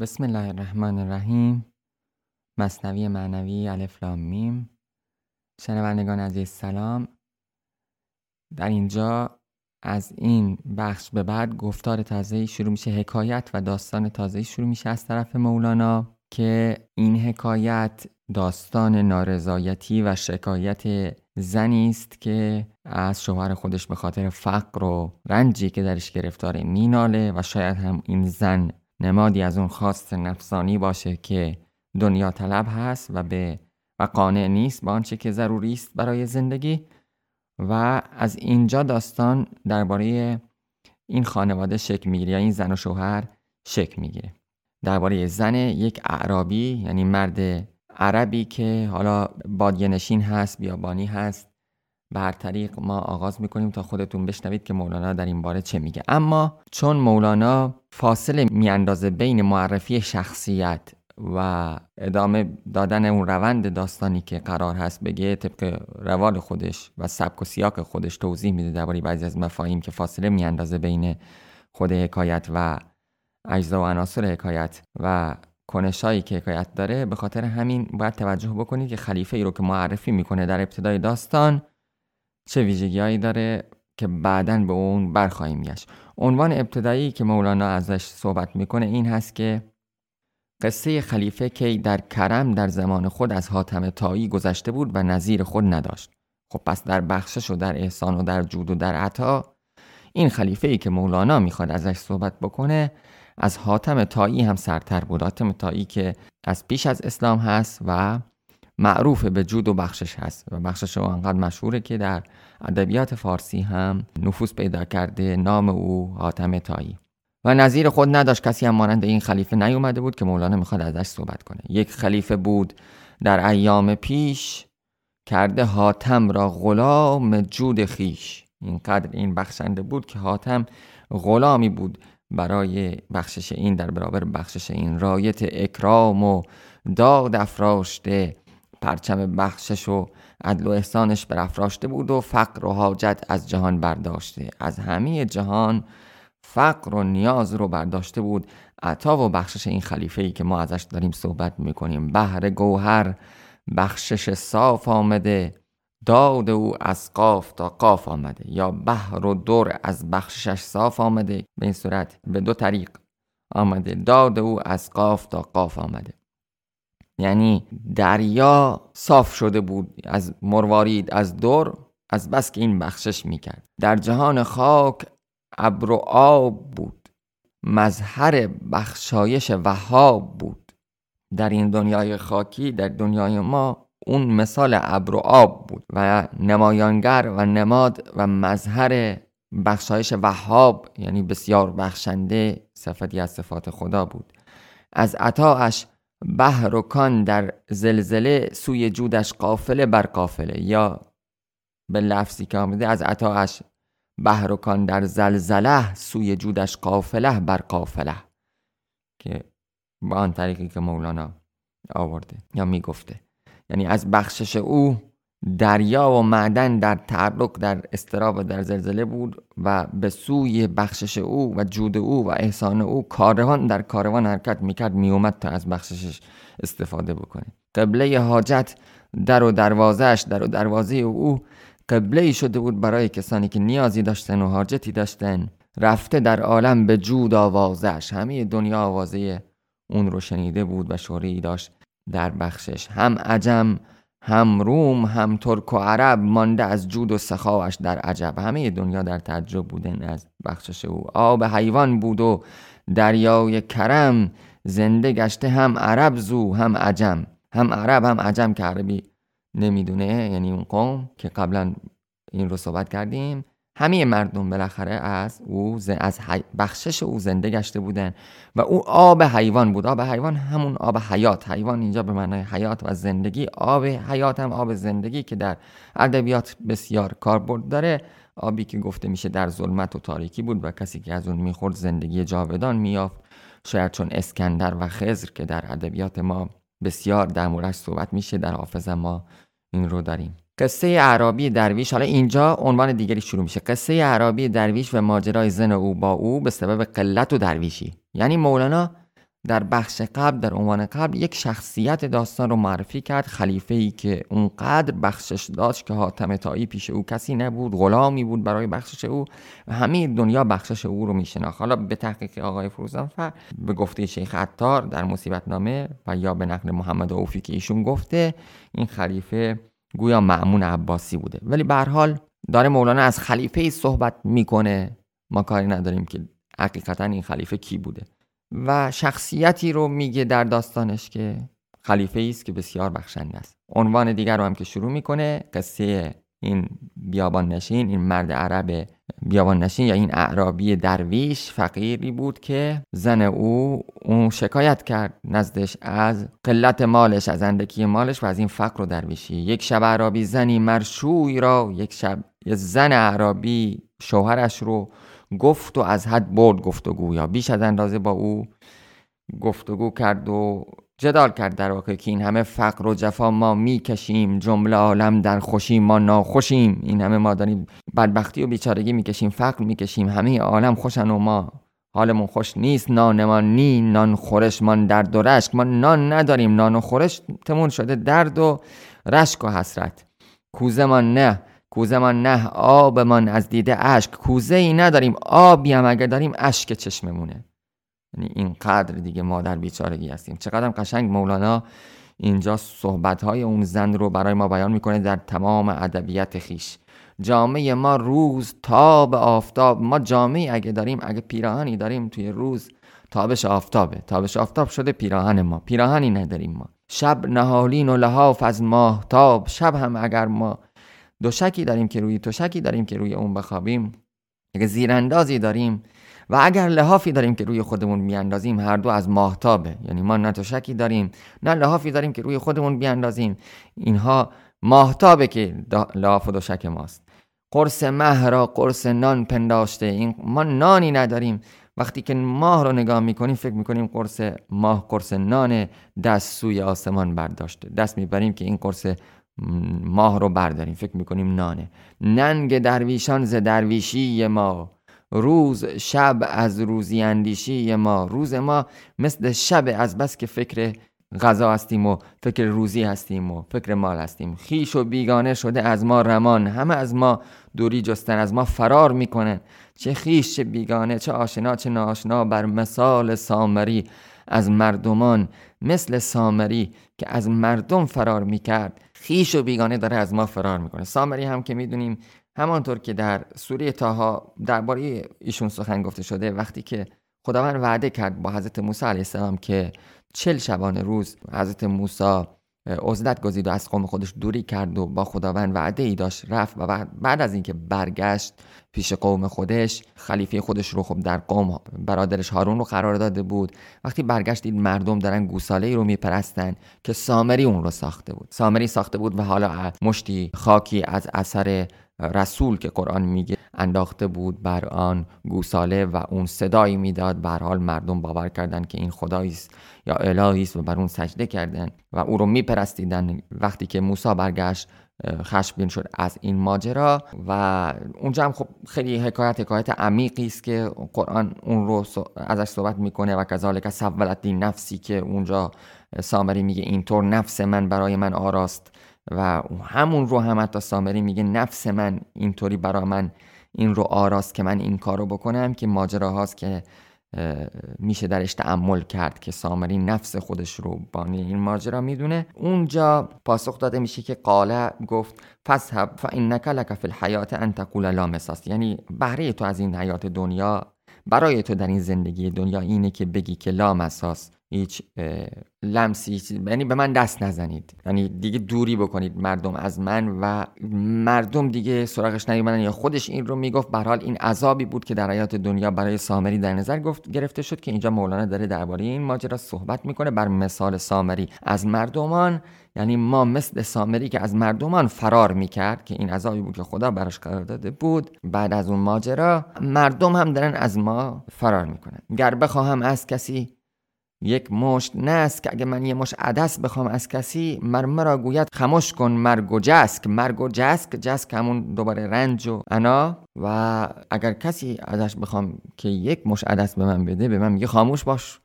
بسم الله الرحمن الرحیم. مصنوی معنوی الف لام میم. شنوندگان عزیز سلام. در اینجا از این بخش به بعد گفتار تازه شروع میشه حکایت و داستان تازه شروع میشه از طرف مولانا که این حکایت داستان نارضایتی و شکایت زنی است که از شوهر خودش به خاطر فقر و رنجی که درش گرفتاره میناله و شاید هم این زن نمادی از اون خواست نفسانی باشه که دنیا طلب هست و به و قانع نیست با آنچه که ضروری است برای زندگی. و از اینجا داستان درباره این خانواده شکل می‌گیره یا این زن و شوهر شکل می‌گیره. درباره زن یک اعرابی یعنی مرد عربی که حالا بادیه نشین هست بیابانی هست بر ما آغاز می‌کنیم تا خودتون بشنوید که مولانا در این باره چه میگه. اما چون مولانا فاصله میاندازه بین معرفی شخصیت و ادامه دادن اون روند داستانی که قرار هست بگه طبق روال خودش و سبک و سیاق خودش توضیح میده درباره بعضی از مفاهیم که فاصله میاندازه بین خود حکایت و اجزا و عناصر حکایت و کنشایی که حکایت داره به خاطر همین باید توجه بکنید که خلیفه ای رو که معرفی می‌کنه در ابتدای داستان چه ویژگیهایی داره که بعدا به اون برخواهیم گشت. عنوان ابتدایی که مولانا ازش صحبت می‌کنه این هست که قصه خلیفه که در کرم در زمان خود از حاتم تایی گذشته بود و نظیر خود نداشت. خب پس در بخشش و در احسان و در جود و در عطا این خلیفه ای که مولانا می‌خواد ازش صحبت بکنه از حاتم تایی هم سرتر بود. حاتم تایی که از پیش از اسلام هست و معروف به جود و بخشش هست و بخشش او انقدر مشهوره که در ادبیات فارسی هم نفوذ پیدا کرده نام او حاتم تایی. و نظیر خود نداشت کسی هم مانند این خلیفه نیومده بود که مولانا می‌خواد ازش صحبت کنه. یک خلیفه بود در ایام پیش کرده حاتم را غلام جود خیش. اینقدر این بخشنده بود که حاتم غلامی بود برای بخشش این در برابر بخشش این رایت اکرام و داد افراشته پرچم بخشش و عدل و احسانش برافراشته بود و فقر و حاجت از جهان برداشته. از همه جهان فقر و نیاز رو برداشته بود. عطا و بخشش این خلیفه ای که ما ازش داریم صحبت می‌کنیم. بهر گوهر بخشش صاف آمده. داد او از قاف تا قاف آمده. یا بحر و دور از بخشش صاف آمده. به این صورت به دو طریق آمده. داد او از قاف تا قاف آمده. یعنی دریا صاف شده بود از مروارید از دور از بس که این بخشش می‌کرد. در جهان خاک ابر و آب بود. مظهر بخشایش وهاب بود. در این دنیای خاکی در دنیای ما اون مثال ابر و آب بود و نمایانگر و نماد و مظهر بخشایش وهاب یعنی بسیار بخشنده صفتی از صفات خدا بود. از عطاش بحر و کان در زلزله سوی جودش قافله بر قافله یا به لفظی که آمده از عطاش بحر و کان در زلزله سوی جودش قافله بر قافله که با آن طریقی که مولانا آورده یا می‌گفته. یعنی از بخشش او دریا و معدن در تعرق در استراب و در زلزله بود و به سوی بخشش او و جود او و احسان او کاروان در کاروان حرکت می‌کرد میومد تا از بخششش استفاده بکنه. قبله حاجت در و دروازهش در و دروازه او قبله شده بود برای کسانی که نیازی داشتن و حاجتی داشتن. رفته در عالم به جود آوازش همه دنیا آوازه اون رو شنیده بود و شوری داشت در بخشش. هم عجم هم روم هم ترک و عرب مانده از جود و سخاوش در عجب. همه دنیا در تعجب بودن از بخشش او. آب حیوان بود و دریای کرم. زنده گشته هم عرب زو هم عجم. هم عرب هم عجم که عربی نمی‌دونه. یعنی اون قوم که قبلا این رو صحبت کردیم. همه مردم بالاخره از او از بخشش او زنده گشته بودن و او آب حیوان بود. آب حیوان همون آب حیات. حیوان اینجا به معنای حیات و زندگی. آب حیات هم آب زندگی که در ادبیات بسیار کاربرد داره. آبی که گفته میشه در ظلمت و تاریکی بود و کسی که از اون می‌خورد زندگی جاودان میافت شاید چون اسکندر و خزر که در ادبیات ما بسیار در موردش صحبت میشه در حافظ ما این رو داریم. قصه عربی درویش حالا اینجا عنوان دیگری شروع میشه. قصه عربی درویش و ماجرای زن او با او به سبب قلت و درویشی. یعنی مولانا در بخش قبل در عنوان قبل یک شخصیت داستان رو معرفی کرد. خلیفه ای که اونقدر بخشش داشت که حاتم تایی پیش او کسی نبود غلامی بود برای بخشش او و همه دنیا بخشش او رو میشناخت. حالا به تحقیق آقای فروزانفر به گفته شیخ عطار در مصیبت نامه و یا به نقل محمد اوفی که ایشون گفته این خلیفه گویا معمون عباسی بوده. ولی به حال داره مولانا از خلیفه ای صحبت می‌کنه. ما کاری نداریم که حقیقتا این خلیفه کی بوده. و شخصیتی رو میگه در داستانش که خلیفه ای است که بسیار بخشنده است. عنوان دیگر رو هم که شروع می‌کنه قصه این بیابان نشین این مرد عرب بیابان نشین یا این اعرابی درویش فقیری بود که زن او اون شکایت کرد نزدش از قلت مالش از اندکی مالش و از این فقر و درویشی. یک شب اعرابی زنی مرشوی را یک شب یه زن اعرابی شوهرش رو گفت و از حد برد گفتگو یا بیش از اندازه با او گفتگو کرد و جدال کرد در واقع که این همه فقر و جفا ما می‌کشیم جمله عالم در خوشی ما ناخوشیم. این همه ما داریم بدبختی و بیچارگی می‌کشیم فقر می‌کشیم. همه عالم خوشن و ما حالمون خوش نیست. نانمان نی نان خورشمان درد و رشک. ما نان نداریم. نان و خورش تمون شده. درد و رشک و حسرت. کوزمان نه. کوزمان نه. آبمان از دیده اشک. کوزه ای نداریم. آبی هم اگر داریم اشک چشممونه. یعنی اینقدر دیگه ما در بیچارگی هستیم. چقدر قشنگ مولانا اینجا صحبت های اون زن رو برای ما بیان می‌کنه در تمام ادبیت خیش. جامعه ما روز تاب آفتاب. ما جامعه اگه داریم اگه پیراهنی داریم توی روز تابش آفتابه. تابش آفتاب شده پیراهن ما. پیراهنی نداریم ما. شب نهالین و لحاف از ماه تاب. شب هم اگر ما دوشکی داریم که روی توشکی داریم که روی اون بخوابیم اگه زیراندازی داریم و اگر لحافی داریم که روی خودمون میاندازیم هر دو از ماهتابه. یعنی ما نه توشکی داریم نه لحافی داریم که روی خودمون بیاندازیم. اینها ماهتابه که لحاف و دوشک ماست. قرص مه را قرص نان پنداشته. این ما نانی نداریم. وقتی که ماه رو نگاه می‌کنیم فکر می‌کنیم قرص ماه قرص نان دست سوی آسمان برداشته. دست می‌بریم که این قرص ماه رو برداریم فکر می‌کنیم نانه. ننگ درویشان ز درویشی ما. روز شب از روزی اندیشی ما. روز ما مثل شب از بس که فکر غذا هستیم و فکر روزی هستیم و فکر مال هستیم. خیش و بیگانه شده از ما رمان. همه از ما دوری جستن از ما فرار می‌کنن. چه خیش چه بیگانه چه آشنا چه ناشنا بر مثال سامری از مردمان مثل سامری که از مردم فرار می‌کرد خیش و بیگانه داره از ما فرار می‌کنه. سامری هم که می‌دونیم همانطور که در سوره تاها درباره ایشون سخن گفته شده وقتی که خداوند وعده کرد با حضرت موسی علیه السلام که چل شبانه روز حضرت موسی عزلت گزید و از قوم خودش دوری کرد و با خداوند وعده ای داشت رفت و بعد از اینکه برگشت پیش قوم خودش خلیفه خودش رو خب در قوم برادرش هارون رو قرار داده بود. وقتی برگشت دید مردم دارن گوساله ای رو میپرستن که سامری اون رو ساخته بود. سامری ساخته بود و حالا مشتی خاکی از اثر رسول که قرآن میگه انداخته بود بر آن گوساله و اون صدایی می‌داد. بر حال مردم باور کردند که این خدایی است یا الهی است و بر اون سجده کردن و او رو میپرستیدن. وقتی که موسی برگشت خشمگین شد از این ماجرا و اونجا هم خب خیلی حکایت حکایت عمیقی است که قرآن اون رو ازش صحبت می‌کنه و کذالک سولت نفسی که اونجا سامری میگه اینطور نفس من برای من آراست. و همون رو هم حتی سامری میگه نفس من اینطوری برا من این رو آراست که من این کار رو بکنم که ماجرا هاست که میشه درش تعمل کرد که سامری نفس خودش رو بانی این ماجرا می‌دونه. اونجا پاسخ داده میشه که قاله گفت فسحب فانک لک فی الحیات ان تقول لا مساس یعنی بهره تو از این حیات دنیا برای تو در این زندگی دنیا اینه که بگی که لا مساس هیچ لمسی یعنی به من دست نزنید. یعنی دیگه دوری بکنید مردم از من و مردم دیگه سراغش نیومدن یا خودش این رو می‌گفت. به حال این عذابی بود که در حیات دنیا برای سامری در نظر گفت گرفته شد که اینجا مولانا داره درباره این ماجرا صحبت می‌کنه. بر مثال سامری از مردمان یعنی ما مثل سامری که از مردمان فرار می‌کرد که این عذابی بود که خدا براش قرار داده بود بعد از اون ماجرا مردم هم دارن از ما فرار می‌کنن. گر بخواهم از کسی یک مشت است که اگه من یه مشت عدس بخوام از کسی مر مرا گوید خموش کن مرگ و جسک. مرگ و جسک جسک همون دوباره رنج و انا. و اگر کسی ازش بخوام که یک مشت عدس به من بده به من میگه خاموش باش.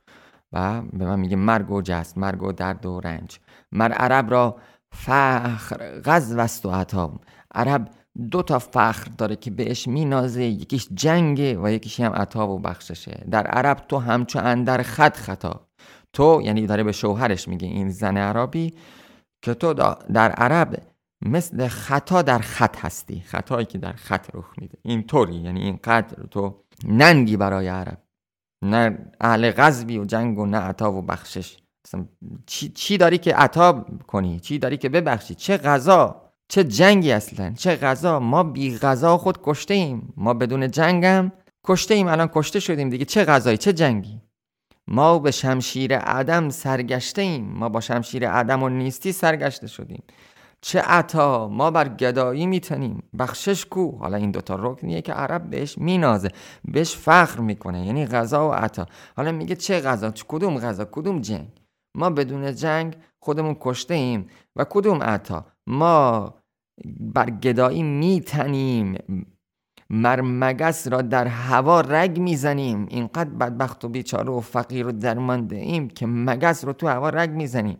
و به من میگه مرگ و جست مرگ و درد و رنج. مر عرب را فخر غزو و عطا. عرب دو تا فخر داره که بهش مینازه یکیش جنگه و یکیش هم عطا و بخششه. در عرب تو همچو اندر خط خطا. تو یعنی داره به شوهرش میگه این زن عربی که تو در عرب مثل خطا در خط هستی. خطایی که در خط رخ میده. اینطوری یعنی اینقدر تو ننگی برای عرب. نه اهل غزبی و جنگ و نه عطا و بخشش. چی, چی داری که عطا کنی؟ چی داری که ببخشی؟ چه غذا؟ چه جنگی اصلا؟ چه غذا؟ ما بی غذا خود کشته ایم ما بدون جنگم کشته ایم الان کشته شدیم دیگه. چه غذایی؟ چه جنگی؟ ما به شمشیر عدم سرگشته ایم ما با شمشیر عدم و نیستی سرگشته شدیم. چه عطا؟ ما بر گدایی میتنیم. بخشش کو؟ حالا این دوتا رکنیه که عرب بهش مینازه. بهش فخر می‌کنه. یعنی غذا و عطا. حالا میگه چه غذا؟ کدوم غذا؟ کدوم جنگ؟ ما بدون جنگ خودمون کشته ایم و کدوم عطا؟ ما بر گدایی میتنیم. مرمگس را در هوا رگ می‌زنیم. اینقدر بدبخت و بیچاره و فقیر و درمانده ایم که مگس رو تو هوا رگ می‌زنیم.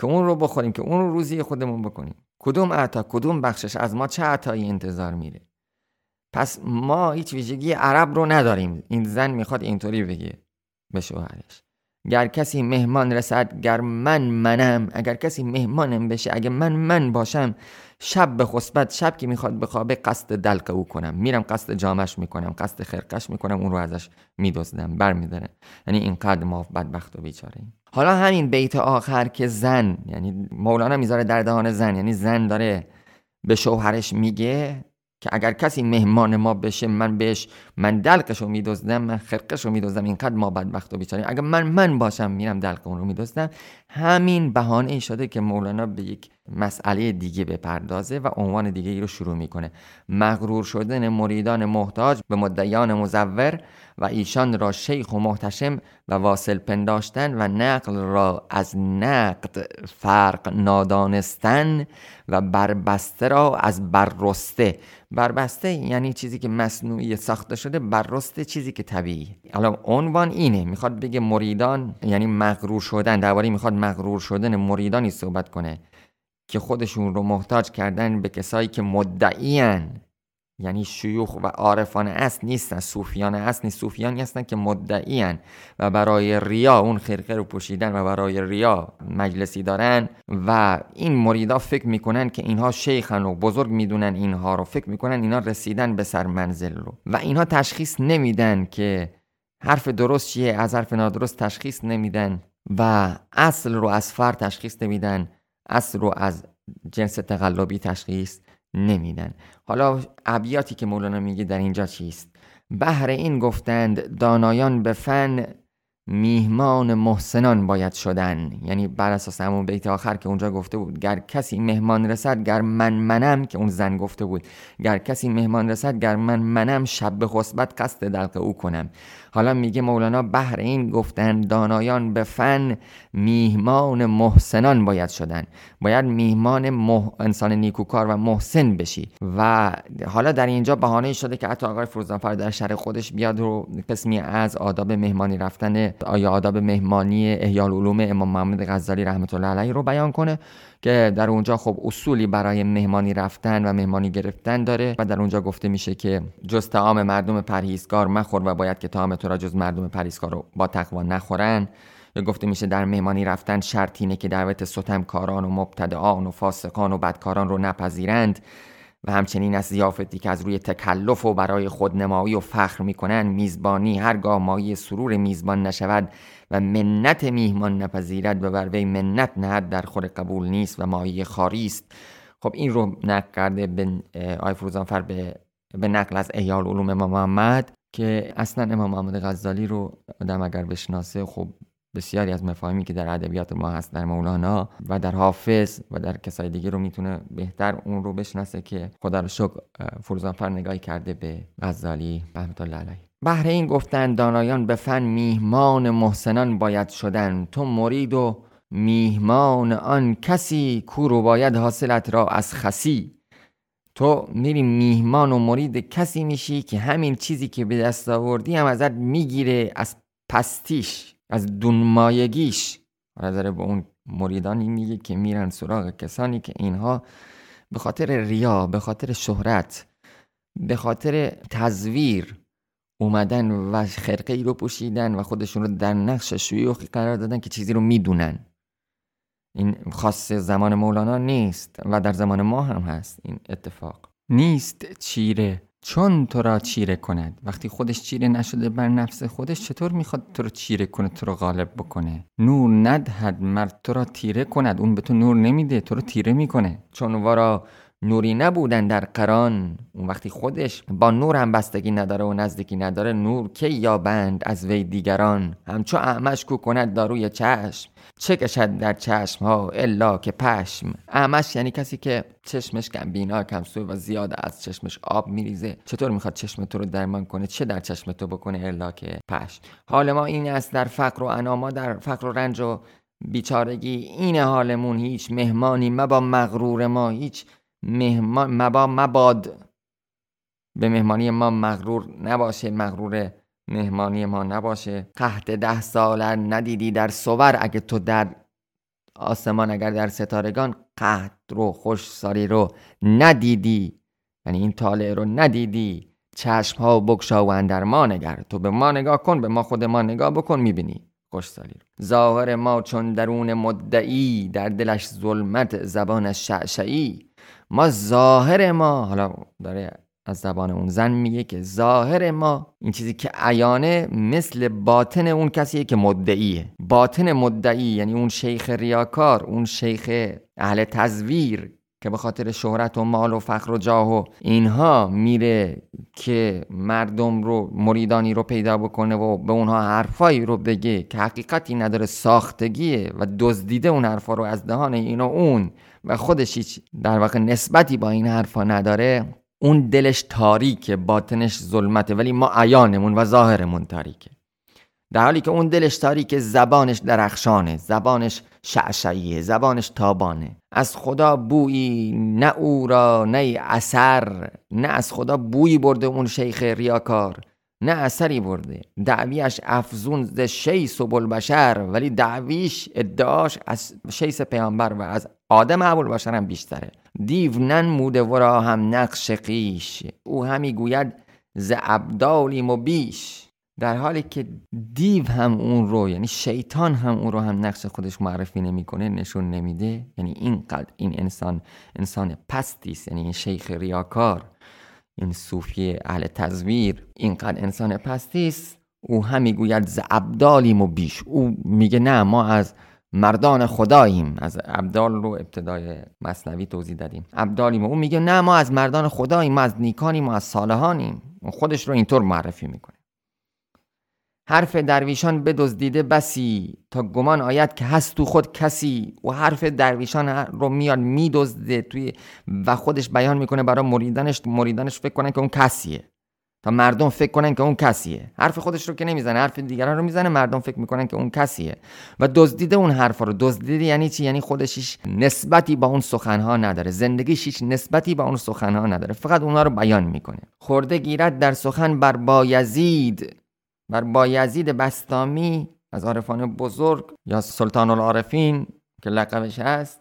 که اون رو بخوریم که اون رو روزی خودمون بکنیم. کدوم عطا کدوم بخشش از ما چه عطایی انتظار میره؟ پس ما هیچ ویژگی عرب رو نداریم. این زن می‌خواد اینطوری بگه به شوهرش. گر کسی مهمان رسد گر من منم اگر کسی مهمانم بشه اگه من من باشم شب به خصبت شب که می‌خواد بخوابه قصد دلق او کنم. میرم قصد جامش می‌کنم قصد خرقش می‌کنم اون رو ازش میدزدم برمیدارم یعنی اینقدر ما بدبخت و بیچاره حالا همین بیت آخر که زن یعنی مولانا می‌ذاره در دهان زن یعنی زن داره به شوهرش میگه که اگر کسی مهمان ما بشه من بهش من دلقشو میدزدم من خرقشو میدزدم اینقدر ما بدبخت و بیچاره اگر من من باشم میرم دلق اون رو میدزدم. همین بهانه ای شده که مولانا به یک مسئله دیگه بپردازه و عنوان دیگه ای رو شروع می‌کنه. مغرور شدن مریدان محتاج به مدعیان مزور و ایشان را شیخ و محتشم و واصل پنداشتن و نقل را از نقد فرق نادانستن و بربسته را از بررسته. بربسته یعنی چیزی که مصنوعی ساخته شده بررسته چیزی که طبیعی. حالا عنوان اینه می‌خواد بگه مریدان یعنی مغرور شدن. درباره می‌خواد مغرور شدن مریدانی صحبت کنه. که خودشون رو محتاج کردن به کسایی که مدعیان یعنی شیوخ و عارفان اصل نیستن صوفیان اصل نیست. صوفیانی هستن که مدعیان و برای ریا اون خرقه رو پوشیدن و برای ریا مجلسی دارن و این مریدا فکر می‌کنن که اینها شیخن و بزرگ می‌دونن اینها رو. فکر می‌کنن اینا رسیدن به سر منزل رو. و اینها تشخیص نمیدن که حرف درست چیه از حرف نادرست تشخیص نمیدن و اصل رو از فر تشخیص نمیدن. اصل رو از جنس تقلبی تشخیص نمیدن. حالا ابیاتی که مولانا میگه در اینجا چیست؟ بهر این گفتند دانایان به فن میهمان محسنان باید شدن. یعنی بر اساس همون بیت آخر که اونجا گفته بود گر کسی مهمان رسد گر من منم که اون زن گفته بود گر کسی مهمان رسد گر من منم شب به خصبت قصد دلق او کنم. حالا میگه مولانا بهر این گفتن دانایان به فن میهمان محسنان باید شدن. باید میهمان مح... انسان نیکوکار و محسن بشی. و حالا در اینجا بهانه شده که حتی آقای فروزانفر در شهر خودش بیاد رو قسمی از آداب مهمانی رفتن آیا آداب مهمانی احیال علوم امام محمد غزالی رحمت الله علیه رو بیان کنه. که در اونجا خب اصولی برای مهمانی رفتن و مهمانی گرفتن داره و در اونجا گفته میشه که جز تعام مردم پرهیزگار مخور و باید که تعام تو را جز مردم پرهیزگار رو با تقوا نخورن. یا گفته میشه در مهمانی رفتن شرط اینه که دعوت ستمکاران و مبتدعان و فاسقان و بدکاران رو نپذیرند و همچنین از زیافتی که از روی تکلف و برای خودنمایی و فخر می‌کنن میزبانی هرگاه مایه سرور میزبان نشود و منت میهمان نپذیرد و بر وی منت نهد در خور قبول نیست و مایه خاری است. خب این رو نقل کرده به آی فروزانفر به به نقل از احیال علوم امام محمد که اصلا امام محمد غزالی رو آدم اگر بشناسه خب بسیاری از مفاهیمی که در ادبیات ما هست در مولانا و در حافظ و در کسای دیگه رو می‌تونه بهتر اون رو بشناسه که خدا رو شکر فروزانفر نگاهی کرده به غزالی. رحمت الله علیه. بهر این گفتن دانایان به فن میهمان محسنان باید شدن تو مرید و میهمان آن کسی کو رو باید حاصلت را از خسی. تو میری میهمان و مرید کسی میشی که همین چیزی که به دست آوردی هم ازت می‌گیره از پستیش از دونمایگیش. داره به اون مریدانی میگه که میرن سراغ کسانی که اینها به خاطر ریا به خاطر شهرت به خاطر تزویر اومدن و خرقه ای رو پوشیدن و خودشون رو در نقش شیوخی قرار دادن که چیزی رو می‌دونن. این خاص زمان مولانا نیست و در زمان ما هم هست این اتفاق. نیست چیره. چون تو را چیره کند. وقتی خودش چیره نشده بر نفس خودش چطور می‌خواد تو رو چیره کنه تو رو غالب بکنه؟ نور ندهد مرد تو را تیره کند. اون به تو نور نمیده تو رو تیره می‌کنه. چون ورا نوری نبودن در قران اون وقتی خودش با نور هم بستگی نداره و نزدیکی نداره نور کی یابند از وی دیگران؟ همچو اعمش کو کند داروی چشم. چه کشد در چشم ها الا که پشم؟ اعمش یعنی کسی که چشمش کم بینا کم سوی و زیاد از چشمش آب میریزه. چطور می‌خواد چشم تو رو درمان کنه؟ چه در چشم تو بکنه الا که پشم؟ حال ما این است در فقر و اناما در فقر و رنج و بیچارگی. این حالمون هیچ مهمانی مبا مغرور ما. هیچ مهمان مبا مباد. به مهمانی ما مغرور نباشه مغرور مهمانی ما نباشه. قهد ده سال ندیدی در صور. اگه تو در آسمان اگر در ستارگان قهد رو خوشساری رو ندیدی. یعنی این طالع رو ندیدی. چشم ها بکشا و اندر ما نگر. تو به ما نگاه کن به ما خود ما نگاه بکن می‌بینی خوشسالی رو. ظاهر ما چون درون مدعی در دلش ظلمت زبانش شعشعی. ما ظاهر ما حالا داره از زبان اون زن میگه که ظاهر ما این چیزی که عیانه مثل باطن اون کسیه که مدعیه. باطن مدعی یعنی اون شیخ ریاکار اون شیخ اهل تزویر که به خاطر شهرت و مال و فخر و جاه و اینها میره که مردم رو مریدانی رو پیدا بکنه و به اونها حرفایی رو بگه که حقیقتی نداره ساختگیه و دزدیده اون حرفا رو از دهان این اون. و خودش هیچ در واقع نسبتی با این حرفا نداره اون دلش تاریکه باطنش ظلمته ولی ما عیانمون و ظاهرمون تاریکه. در حالی که اون دلش تاریکه زبانش درخشانه زبانش شعشعیه زبانش تابانه. از خدا بویی نه او را نه اثر نه از خدا بویی برده اون شیخ ریاکار نه اثری برده. دعویش افزون ز شیس و بلبشر ولی دعویش ادعاش از شیس پیامبر و از آدم ابوالبشر هم بیشتره. دیو ننموده ورا هم نقش قیش. او همی گوید ز ابدالیم و بیش در حالی که دیو هم اون رو یعنی شیطان هم اون رو هم نقش خودش معرفی نمی‌کنه نشون نمیده. یعنی اینقدر این انسان انسان پستی است. یعنی این شیخ ریاکار این صوفی اهل تزویر اینقدر انسان پستی است. او هم می‌گوید ز ابدالیم و بیش او میگه نه ما از مردان خداییم. از ابدال رو ابتدای مصنوی توضیح دادیم. ابدالیم. او میگه نه ما از مردان خداییم ما از نیکانیم ما از صالحانیم. خودش رو اینطور معرفی می‌کنه. حرف درویشان بدزدیده بسی تا گمان آید که هست تو خود کسی. و حرف درویشان رو میاد میدزده توی و خودش بیان می‌کنه برای مریدانش. مریدانش فکر کنن که اون کسیه. تا مردم فکر کنن که اون کسیه. حرف خودش رو که نمی‌زنه حرف دیگران رو می‌زنه مردم فکر می‌کنن که اون کسیه. و دزدیده اون حرف رو. دزدیده یعنی چی؟ یعنی خودش نسبتی با اون سخنها نداره. زندگیش هیچ نسبتی با اون سخنها نداره. فقط اونها رو بیان می‌کنه. خورده گیرد در سخن بر بایزید. بر بایزید بستامی از عارفان بزرگ یا سلطان العارفین که لقبش هست.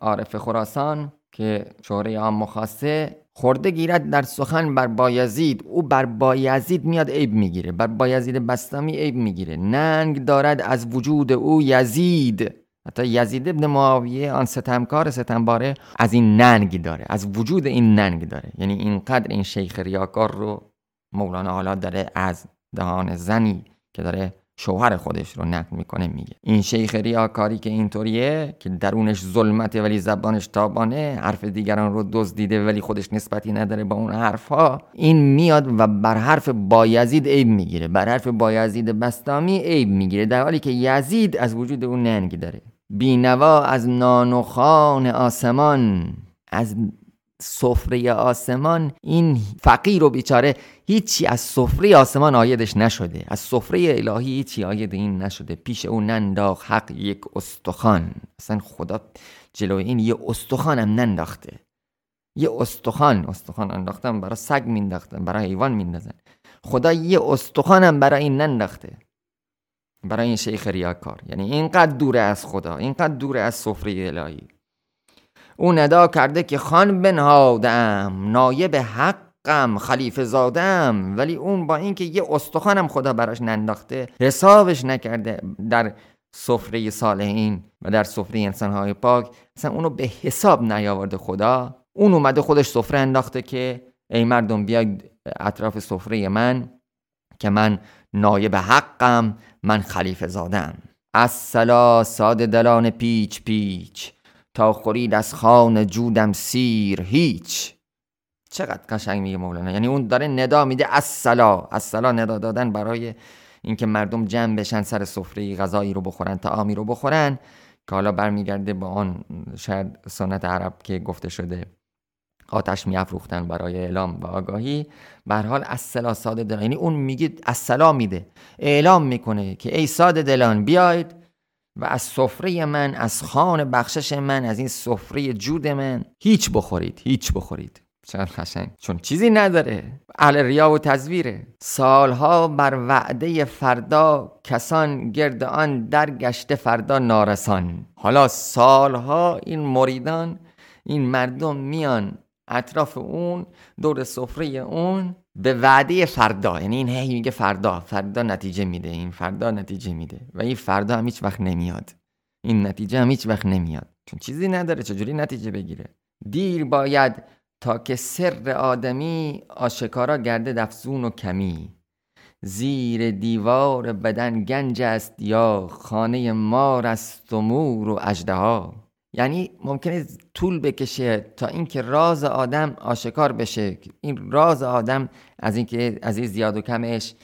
عارف خراسان که شهره عام مخاصه. خورده گیرد در سخن بر بایزید. او بر بایزید میاد عیب می‌گیره. بر بایزید بستامی عیب می‌گیره. ننگ دارد از وجود او یزید. حتی یزید ابن معاویه آن ستمکار ستمباره از این ننگ داره. از وجود این ننگ داره. یعنی اینقدر این شیخ ریاکار رو مولانا حالا داره از دهان زنی که داره شوهر خودش رو نقل می‌کنه میگه. این شیخ ریاکاری که اینطوریه که درونش ظلمته ولی زبانش تابانه حرف دیگران رو دزدیده ولی خودش نسبتی نداره با اون حرفها. این میاد و بر حرف بایزید عیب می‌گیره. بر حرف بایزید بستامی عیب می‌گیره. در حالی که یزید از وجود اون ننگ داره. بینوا از نان و خان آسمان از سفره آسمان این فقیر و بیچاره هیچی از سفره آسمان آیدش نشده. از سفره الهی هیچی آید این نشده. پیش او ننداخ حق یک استخوان. اصلا خدا جلوی این یه استخوانم ننداخته. یه استخوان استخوان انداختم برای سگ مینداختن برای حیوان میندازن. خدا یه استخوانم برای این ننداخته. برای این شیخ ریاکار. یعنی اینقدر دوره از خدا اینقدر دوره از سفره الهی. او ندا کرده که خان بنهادم نایب حقم خلیفه زادم ولی اون با اینکه یه استخوانم خدا براش ننداخته حسابش نکرده در سفره صالحین و در سفره انسانهای پاک. اصلا اونو به حساب نیاورده خدا. اون اومده خودش سفره انداخته که ای مردم بیاید اطراف سفره من که من نایب حقم من خلیفه زادم. از ساده دلان پیچ پیچ. تا خورید از خان جودم سیر هیچ. چقدر قشنگ میگه مولانا. یعنی اون داره ندا میده از سلا ندا دادن برای اینکه مردم جمع بشن سر سفره غذایی رو بخورن تعامی رو بخورن که حالا برمیگرده با آن شاید سنت عرب که گفته شده آتش میافروختن برای اعلام و آگاهی. به حال از ساده دلان. یعنی اون میگه از میده. اعلام می‌کنه که ای ساده دلان بیاید و از سفره من از خان بخشش من از این سفره جود من. هیچ بخورید هیچ بخورید. چقدر خشنگ چون چیزی نداره. اهل ریا و تزویره. سالها بر وعده فردا کسان گرد آن درگشته فردا نارسان. حالا سالها این مریدان این مردم میان اطراف اون دور سفره اون. به وعده فردا یعنی این هی میگه فردا فردا نتیجه میده این فردا نتیجه میده و این فردا هم هیچ وقت نمیاد. این نتیجه هم هیچ وقت نمیاد. چون چیزی نداره چجوری نتیجه بگیره؟ دیر باید تا که سر آدمی آشکارا گرده دفزون و کمی. زیر دیوار بدن گنج است یا خانه مار است و مور و اجده یعنی ممکنه طول بکشه تا اینکه راز آدم آشکار بشه. این راز آدم از اینکه از این زیاد و کمش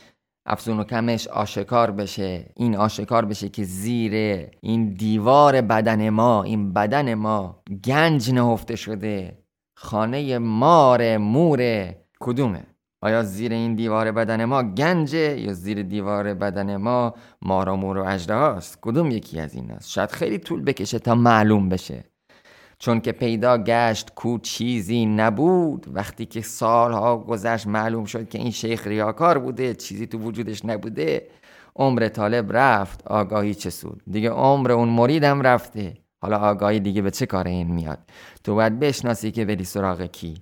افزون و کمش آشکار بشه. این آشکار بشه که زیر این دیوار بدن ما این بدن ما گنج نهفته شده. خانه مار مور کدومه؟ آیا زیر این دیوار بدن ما گنجه یا زیر دیوار بدن ما مار و مور و اجده هاست کدوم یکی از این است؟ شاید خیلی طول بکشه تا معلوم بشه. چون که پیدا گشت کو چیزی نبود وقتی که سالها گذشت معلوم شد که این شیخ ریاکار بوده چیزی تو وجودش نبوده عمر طالب رفت. آگاهی چه سود؟ دیگه عمر اون مریدم رفته. حالا آگاهی دیگه به چه کار این میاد؟ تو باید بشناسی که بری سراغ کی.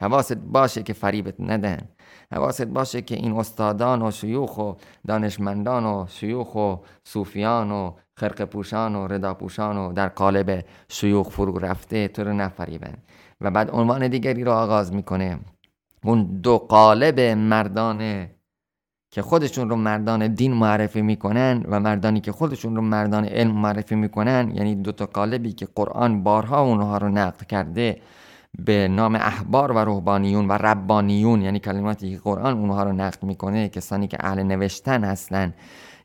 حواست باشه که فریبت ندن. حواست باشه که این استادان و شیوخ و دانشمندان و شیوخ و صوفیان و خرق پوشان و ردا پوشان و در قالب شیوخ فرو رفته تو رو نفریبن و بعد عنوان دیگری رو آغاز می‌کنه. اون دو قالب مردانه که خودشون رو مردان دین معرفی می‌کنن و مردانی که خودشون رو مردان علم معرفی می‌کنن یعنی دو تا قالبی که قرآن بارها اونها رو نقد کرده به نام احبار و روحانیون و ربانیون یعنی کلماتی که قرآن اونها رو نقد می‌کنه کسانی که اهل نوشتن هستن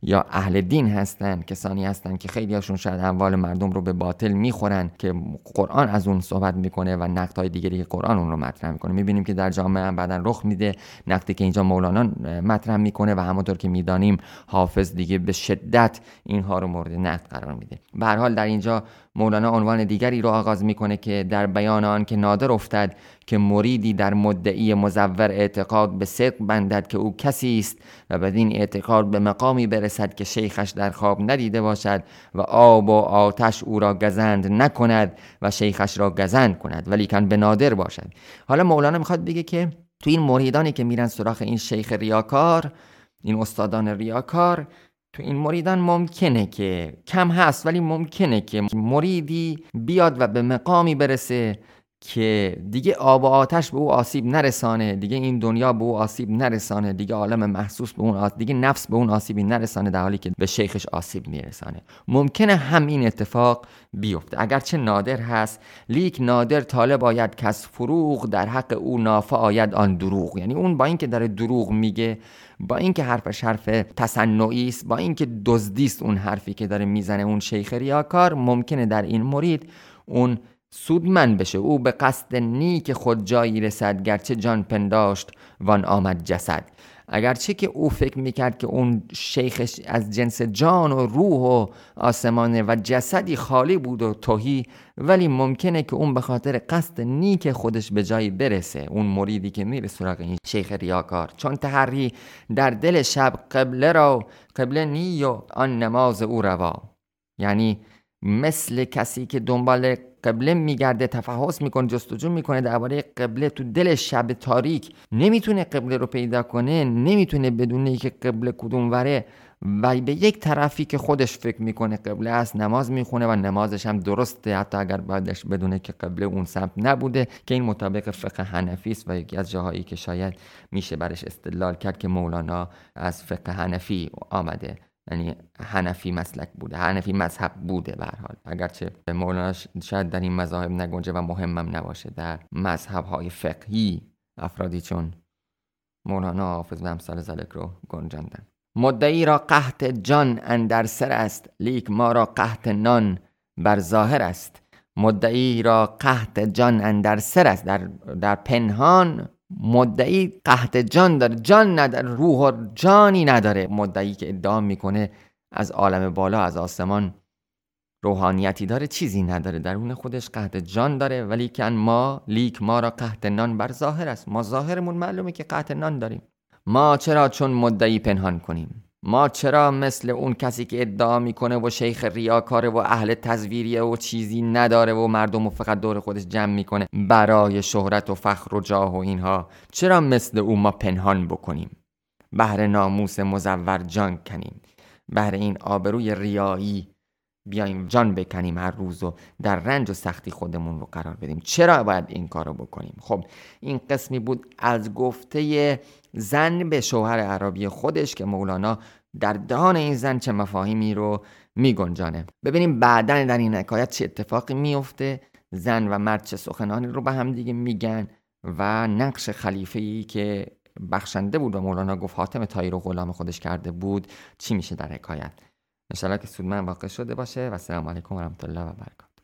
یا اهل دین هستن کسانی هستن که خیلی هاشون شاید اموال مردم رو به باطل می‌خورن که قرآن از اون صحبت می‌کنه و نقد های دیگری که قرآن اون رو مطرح می‌کنه. می‌بینیم که در جامعه هم بعدا رخ میده نقدی که اینجا مولانا مطرح می‌کنه و همونطور که می‌دانیم حافظ دیگه به شدت اینها رو مورد نقد قرار میده. به حال در اینجا مولانا عنوان دیگری رو آغاز می‌کنه که در بیان آن که نادر افتد که مریدی در مدعی مزور اعتقاد به صدق بندد که او کسی است و بدین اعتقاد به مقامی برسد که شیخش در خواب ندیده باشد و آب و آتش او را گزند نکند و شیخش را گزند کند ولیکن به نادر باشد. حالا مولانا می‌خواد بگه که تو این مریدانی که میرن سراغ این شیخ ریاکار این استادان ریاکار تو این مریدان ممکنه که کم هست ولی ممکنه که مریدی بیاد و به مقامی برسه که دیگه آب و آتش به او آسیب نرسانه دیگه این دنیا به او آسیب نرسانه دیگه عالم محسوس به اون آسیب دیگه نفس به اون آسیبی نرسانه در حالی که به شیخش آسیب میرسانه. ممکنه همین اتفاق بیفته. اگرچه نادر هست لیک نادر طالب آید از فروغ در حق او نافه آید آن دروغ. یعنی اون با اینکه داره دروغ میگه با اینکه حرفش حرف تصنعی است با اینکه دزدی است اون حرفی که داره می‌زنه اون شیخ ریاکار ممکنه در این مرید اون سودمند بشه. او به قصد نیک خود جایی رسد گرچه جان پنداشت وان آمد جسد. اگرچه که او فکر می‌کرد که اون شیخش از جنس جان و روح و آسمانه و جسدی خالی بود و توهی ولی ممکنه که اون به خاطر قصد نیک خودش به جایی برسه. اون مریدی که میره سراغ این شیخ ریاکار. چون تحری در دل شب قبله را قبله نی و آن نماز او روا. یعنی مثل کسی که دنبال قبله میگرده تفحص می‌کنه جستجو می‌کنه درباره قبله تو دل شب تاریک نمی‌تونه قبله رو پیدا کنه نمی‌تونه بدونه که قبله کدوم وره. و به یک طرفی که خودش فکر می‌کنه قبله است نماز می‌خونه و نمازش هم درسته حتی اگر بعدش بدونه که قبله اون سمت نبوده که این مطابق فقه حنفی است و یکی از جاهایی که شاید میشه برش استدلال کرد که مولانا از فقه حنفی آمده. یعنی حنفی مسلک بوده حنفی مذهب بوده به حال. اگرچه مولانا شاید در این مذاهب نگنجه و مهمم نباشه در مذهب های فقهی افرادی چون مولانا حافظ و امثال زلک رو گنجاندن مدعی را قحط جان اندر سر است لیک ما را قحط نان بر ظاهر است. مدعی را قحط جان اندر سر است در, در پنهان مدعی قحط جان داره جان نداره روح و جانی نداره. مدعی که ادعا می‌کنه از عالم بالا از آسمان روحانیتی داره چیزی نداره. درون خودش قحط جان داره ولی که ما لیک ما را قحط نان بر ظاهر است. ما ظاهرمون معلومه که قحط نان داریم. ما چرا چون مدعی پنهان کنیم؟ ما چرا مثل اون کسی که ادعا می‌کنه و شیخ ریاکاره و اهل تزویریه و چیزی نداره و مردم و فقط دور خودش جمع می‌کنه برای شهرت و فخر و جاه و اینها چرا مثل او ما پنهان بکنیم؟ بهر ناموس مزور جان کنیم. بهر این آبروی ریایی بیایم جان بکنیم هر روز و در رنج و سختی خودمون رو قرار بدیم. چرا باید این کارو بکنیم؟ خب این قسمی بود از گفته زن به شوهر عربی خودش که مولانا در دهان این زن چه مفاهیمی رو میگنجانه. ببینیم بعدا در این حکایت چه اتفاقی میفته زن و مرد چه سخنانی رو به هم دیگه میگن و نقش خلیفه ای که بخشنده بود و مولانا گفت حاتم تایی رو غلام خودش کرده بود چی میشه در حکایت؟ انشالله که سودمن واقع شده باشه. و السلام علیکم و رحمت الله و برکاته.